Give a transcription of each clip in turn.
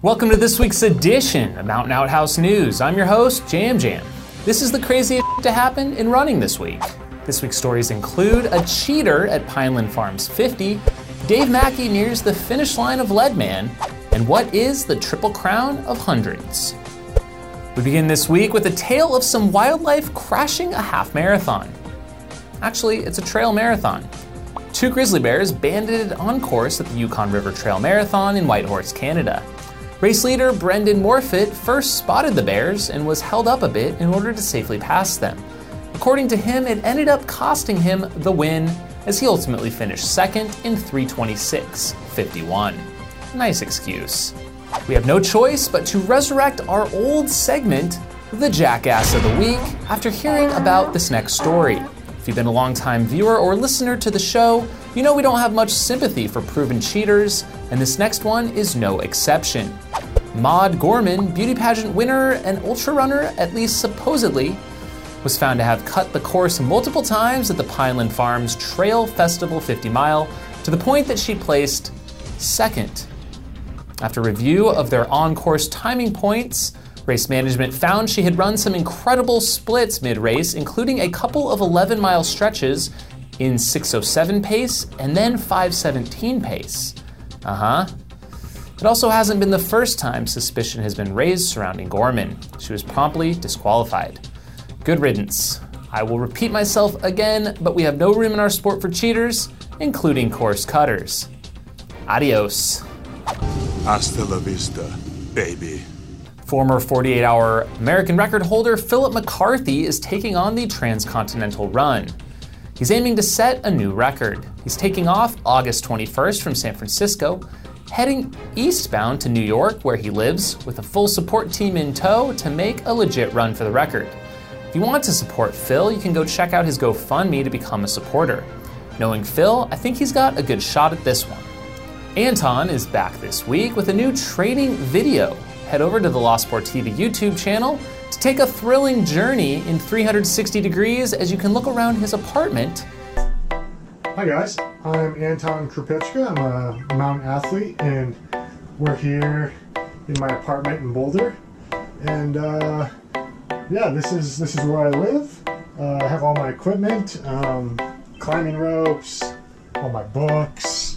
Welcome to this week's edition of Mountain Outhouse News. I'm your host, Jam Jam. This is the craziest to happen in running this week. This week's stories include a cheater at Pineland Farms 50, Dave Mackey nears the finish line of Leadman, and what is the Triple Crown of Hundreds? We begin this week with a tale of some wildlife crashing a half marathon. Actually, it's a trail marathon. Two grizzly bears banded on course at the Yukon River Trail Marathon in Whitehorse, Canada. Race leader Brendan Morfitt first spotted the bears and was held up a bit in order to safely pass them. According to him, it ended up costing him the win as he ultimately finished second in 326.51. Nice excuse. We have no choice but to resurrect our old segment, the Jackass of the Week, after hearing about this next story. If you've been a long-time viewer or listener to the show, you know we don't have much sympathy for proven cheaters, and this next one is no exception. Maud Gorman, beauty pageant winner and ultra runner, at least supposedly, was found to have cut the course multiple times at the Pineland Farms Trail Festival 50 mile to the point that she placed second. After review of their on course timing points, race management found she had run some incredible splits mid race, including a couple of 11 mile stretches in 607 pace and then 517 pace. Uh huh. It also hasn't been the first time suspicion has been raised surrounding Gorman. She was promptly disqualified. Good riddance. I will repeat myself again, but we have no room in our sport for cheaters, including course cutters. Adios. Hasta la vista, baby. Former 48 hour American record holder Philip McCarthy is taking on the Transcontinental Run. He's aiming to set a new record. He's taking off August 21st from San Francisco, heading eastbound to New York, where he lives, with a full support team in tow to make a legit run for the record. If you want to support Phil, you can go check out his GoFundMe to become a supporter. Knowing Phil, I think he's got a good shot at this one. Anton is back this week with a new training video. Head over to the La Sportiva YouTube channel to take a thrilling journey in 360 degrees as you can look around his apartment. Hi guys, I'm Anton Krupicka. I'm a mountain athlete and we're here in my apartment in Boulder. And uh, yeah, this is this is where I live. Uh, I have all my equipment, um, climbing ropes, all my books.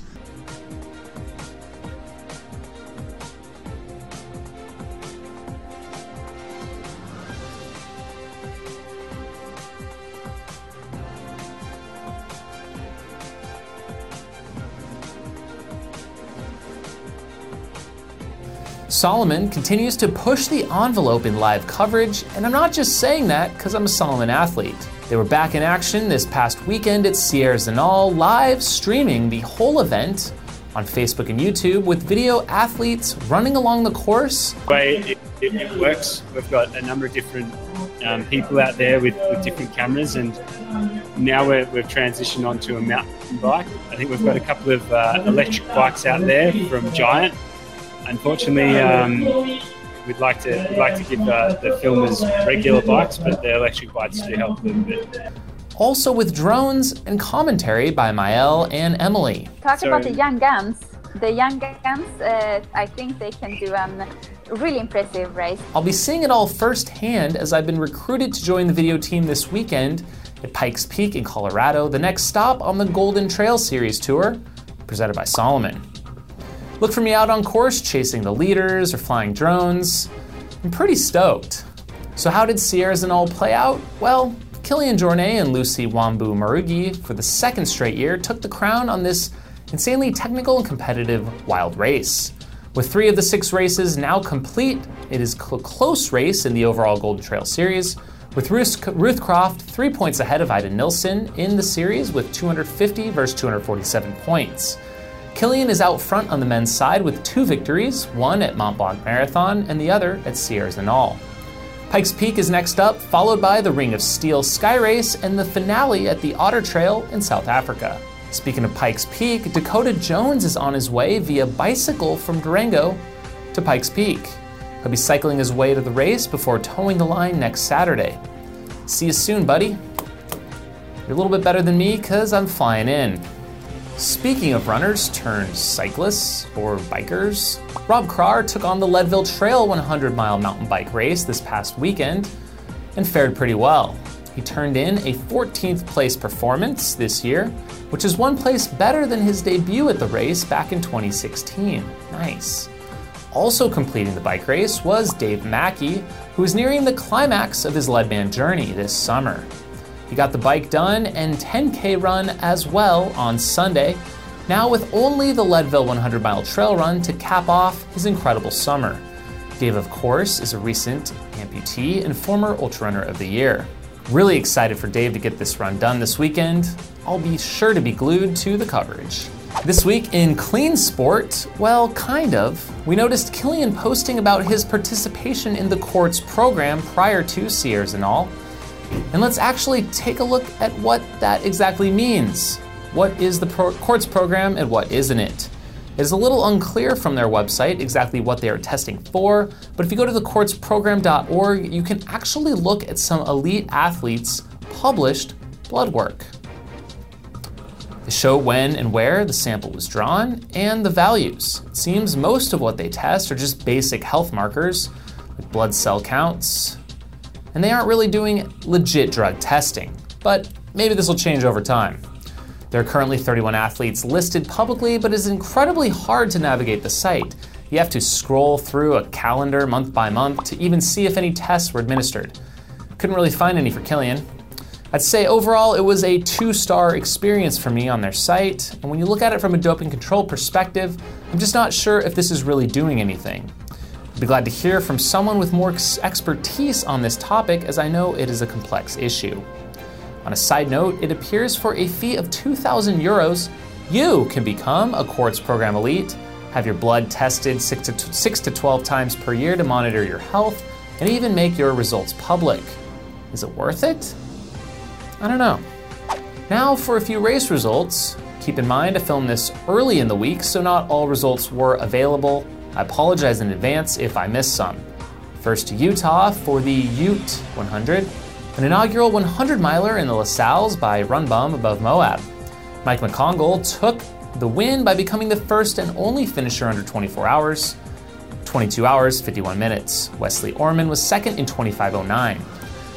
Salomon continues to push the envelope in live coverage, and I'm not just saying that because I'm a Salomon athlete. They were back in action this past weekend at Sierre Zinal, live streaming the whole event on Facebook and YouTube with video athletes running along the course. It, it, it works, we've got a number of different um, people out there with, with different cameras, and now we have transitioned onto a mountain bike. I think we've got a couple of uh, electric bikes out there from Giant unfortunately, um, we'd like to we'd like to give uh, the filmers regular bikes, but the electric bikes do help a little bit. Also with drones and commentary by Mael and Emily. Talk Sorry. about the young guns. The young guns, uh, I think they can do a really impressive race. I'll be seeing it all firsthand as I've been recruited to join the video team this weekend at Pikes Peak in Colorado, the next stop on the Golden Trail Series tour, presented by Salomon. Look for me out on course chasing the leaders or flying drones. I'm pretty stoked. So, how did Sierre Zinal play out? Well, Kilian Jornet and Lucy Wambui Murigi, for the second straight year, took the crown on this insanely technical and competitive wild race. With three of the six races now complete, it is a close race in the overall Golden Trail Series, with Ruth, Ruth Croft three points ahead of Ida Nilsson in the series with 250 versus 247 points. Kilian is out front on the men's side with two victories, one at Mont Blanc Marathon and the other at Sierre Zinal. Pikes Peak is next up, followed by the Ring of Steel Sky Race and the finale at the Otter Trail in South Africa. Speaking of Pikes Peak, Dakota Jones is on his way via bicycle from Durango to Pikes Peak. He'll be cycling his way to the race before towing the line next Saturday. See you soon, buddy. You're a little bit better than me because I'm flying in. Speaking of runners turned cyclists or bikers, Rob Krar took on the Leadville Trail 100 mile mountain bike race this past weekend and fared pretty well. He turned in a 14th place performance this year, which is one place better than his debut at the race back in 2016. Nice. Also completing the bike race was Dave Mackey, who is nearing the climax of his Leadman journey this summer. He got the bike done and 10K run as well on Sunday, now with only the Leadville 100 mile trail run to cap off his incredible summer. Dave, of course, is a recent amputee and former Ultra Runner of the Year. Really excited for Dave to get this run done this weekend. I'll be sure to be glued to the coverage. This week in Clean Sport, well, kind of. We noticed Kilian posting about his participation in the Quartz program prior to Sierre Zinal. And let's actually take a look at what that exactly means. What is the Pro- Quartz program and what isn't it? It is a little unclear from their website exactly what they are testing for, but if you go to the quartzprogram.org, you can actually look at some elite athletes' published blood work. They show when and where the sample was drawn and the values. It seems most of what they test are just basic health markers, like blood cell counts, and they aren't really doing legit drug testing. But maybe this will change over time. There are currently 31 athletes listed publicly, but it's incredibly hard to navigate the site. You have to scroll through a calendar month by month to even see if any tests were administered. Couldn't really find any for Kilian. I'd say overall it was a two star experience for me on their site, and when you look at it from a doping control perspective, I'm just not sure if this is really doing anything. I'd be glad to hear from someone with more ex- expertise on this topic, as I know it is a complex issue. On a side note, it appears for a fee of 2,000 euros, you can become a Quartz Program Elite, have your blood tested 6 to, t- 6 to 12 times per year to monitor your health, and even make your results public. Is it worth it? I don't know. Now for a few race results. Keep in mind, I filmed this early in the week, so not all results were available. I apologize in advance if I miss some. First to Utah for the Ute 100, an inaugural 100 miler in the La Sals by Run Bum above Moab. Mike McCongle took the win by becoming the first and only finisher under 24 hours, 22 hours, 51 minutes. Wesley Orman was second in 25.09.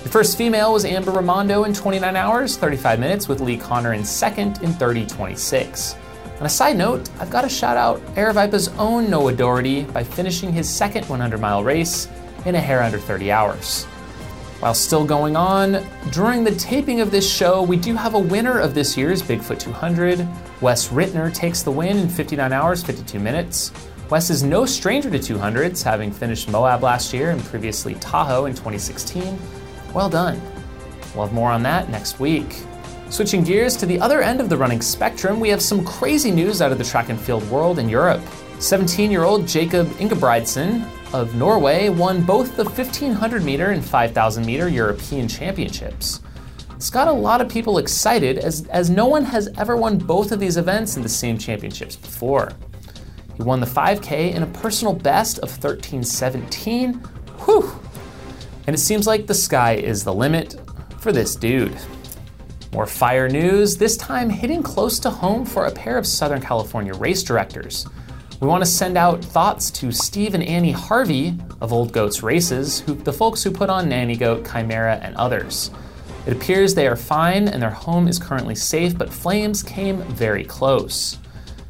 The first female was Amber Ramondo in 29 hours, 35 minutes, with Lee Connor in second in 30.26. On a side note, I've got to shout out Aravaipa's own Noah Doherty by finishing his second 100 mile race in a hair under 30 hours. While still going on, during the taping of this show, we do have a winner of this year's Bigfoot 200. Wes Rittner takes the win in 59 hours, 52 minutes. Wes is no stranger to 200s, having finished Moab last year and previously Tahoe in 2016. Well done. We'll have more on that next week. Switching gears to the other end of the running spectrum, we have some crazy news out of the track and field world in Europe. 17 year old Jacob Ingebrigtsen of Norway won both the 1500 meter and 5000 meter European championships. It's got a lot of people excited as, as no one has ever won both of these events in the same championships before. He won the 5K in a personal best of 1317. Whew! And it seems like the sky is the limit for this dude. More fire news, this time hitting close to home for a pair of Southern California race directors. We want to send out thoughts to Steve and Annie Harvey of Old Goats Races, who, the folks who put on Nanny Goat, Chimera, and others. It appears they are fine and their home is currently safe, but flames came very close.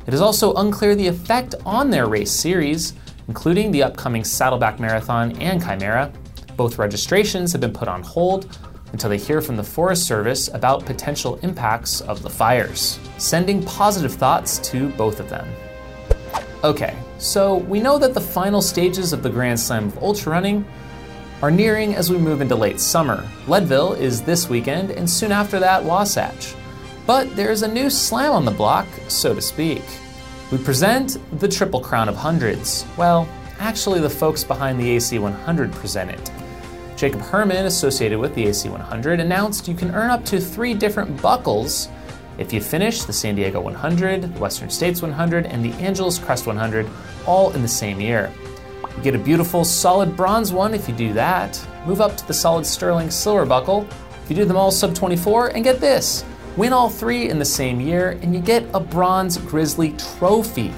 It is also unclear the effect on their race series, including the upcoming Saddleback Marathon and Chimera. Both registrations have been put on hold until they hear from the Forest Service about potential impacts of the fires. Sending positive thoughts to both of them. Okay, so we know that the final stages of the Grand Slam of ultra running are nearing as we move into late summer. Leadville is this weekend, and soon after that, Wasatch. But there's a new slam on the block, so to speak. We present the Triple Crown of Hundreds. Well, actually, the folks behind the AC 100 present it. Jacob Herman, associated with the AC 100, announced you can earn up to three different buckles if you finish the San Diego 100, the Western States 100, and the Angeles Crest 100 all in the same year. You get a beautiful solid bronze one if you do that. Move up to the solid sterling silver buckle if you do them all sub 24, and get this Win all three in the same year, and you get a bronze Grizzly trophy.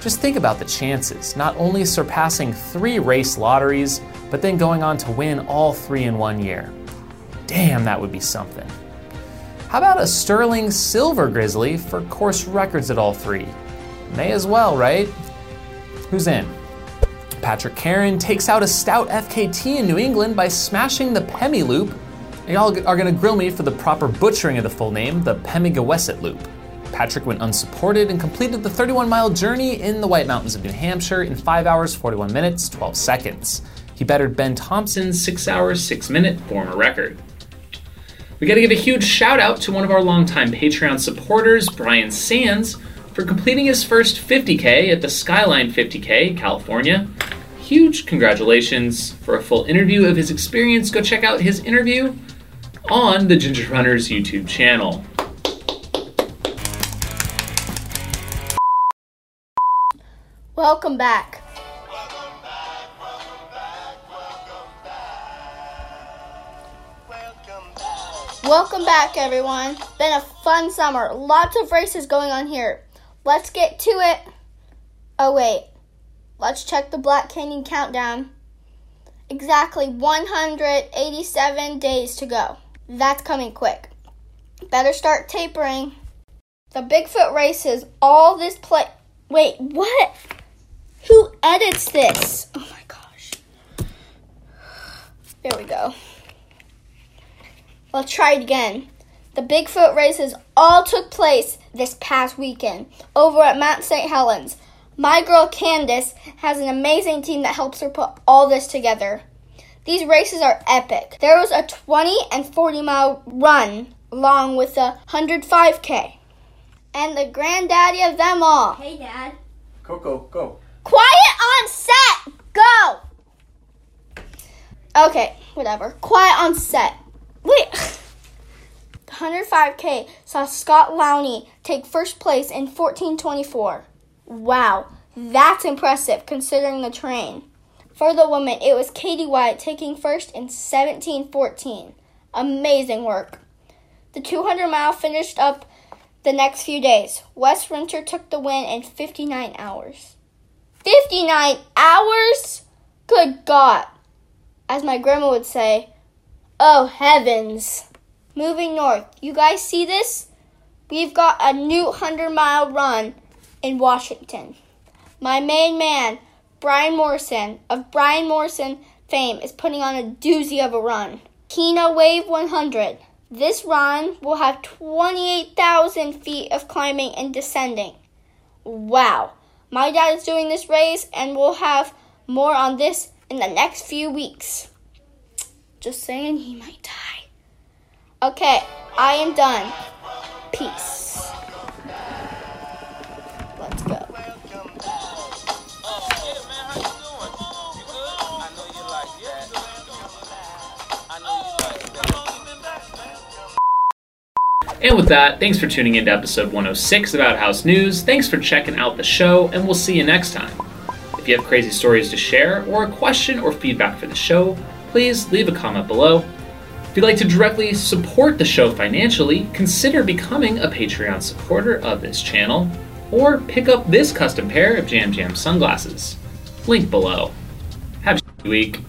Just think about the chances, not only surpassing three race lotteries, but then going on to win all three in one year. Damn, that would be something. How about a sterling silver Grizzly for course records at all three? May as well, right? Who's in? Patrick Carron takes out a stout FKT in New England by smashing the Pemi loop. Y'all are gonna grill me for the proper butchering of the full name, the Pemigewasset loop. Patrick went unsupported and completed the 31 mile journey in the White Mountains of New Hampshire in 5 hours, 41 minutes, 12 seconds. He bettered Ben Thompson's 6 hours, 6 minute former record. We gotta give a huge shout out to one of our longtime Patreon supporters, Brian Sands, for completing his first 50K at the Skyline 50K, California. Huge congratulations. For a full interview of his experience, go check out his interview on the Ginger Runners YouTube channel. Welcome back. Welcome back, everyone. Been a fun summer. Lots of races going on here. Let's get to it. Oh, wait. Let's check the Black Canyon countdown. Exactly 187 days to go. That's coming quick. Better start tapering. The Bigfoot races, all this play. Wait, what? Who edits this? Oh my gosh. There we go. Let's try it again. The Bigfoot races all took place this past weekend over at Mount St. Helens. My girl Candace has an amazing team that helps her put all this together. These races are epic. There was a 20 and 40 mile run along with a 105k. And the granddaddy of them all. Hey, Dad. Coco, go. Quiet on set! Go! Okay, whatever. Quiet on set. Wait. The 105K saw Scott Lowney take first place in 1424. Wow, that's impressive considering the terrain. For the women, it was Katie White taking first in 1714. Amazing work. The 200 mile finished up the next few days. Wes Winter took the win in 59 hours. 59 hours? Good God. As my grandma would say, oh heavens. Moving north, you guys see this? We've got a new 100 mile run in Washington. My main man, Brian Morrison of Brian Morrison fame, is putting on a doozy of a run. Teanaway 100. This run will have 28,000 feet of climbing and descending. Wow. My dad is doing this race, and we'll have more on this in the next few weeks. Just saying, he might die. Okay, I am done. Peace. Let's go. And with that, thanks for tuning in to episode 106 of Outhouse News. Thanks for checking out the show, and we'll see you next time. If you have crazy stories to share, or a question or feedback for the show, please leave a comment below. If you'd like to directly support the show financially, consider becoming a Patreon supporter of this channel, or pick up this custom pair of Jam Jam sunglasses. Link below. Have a week.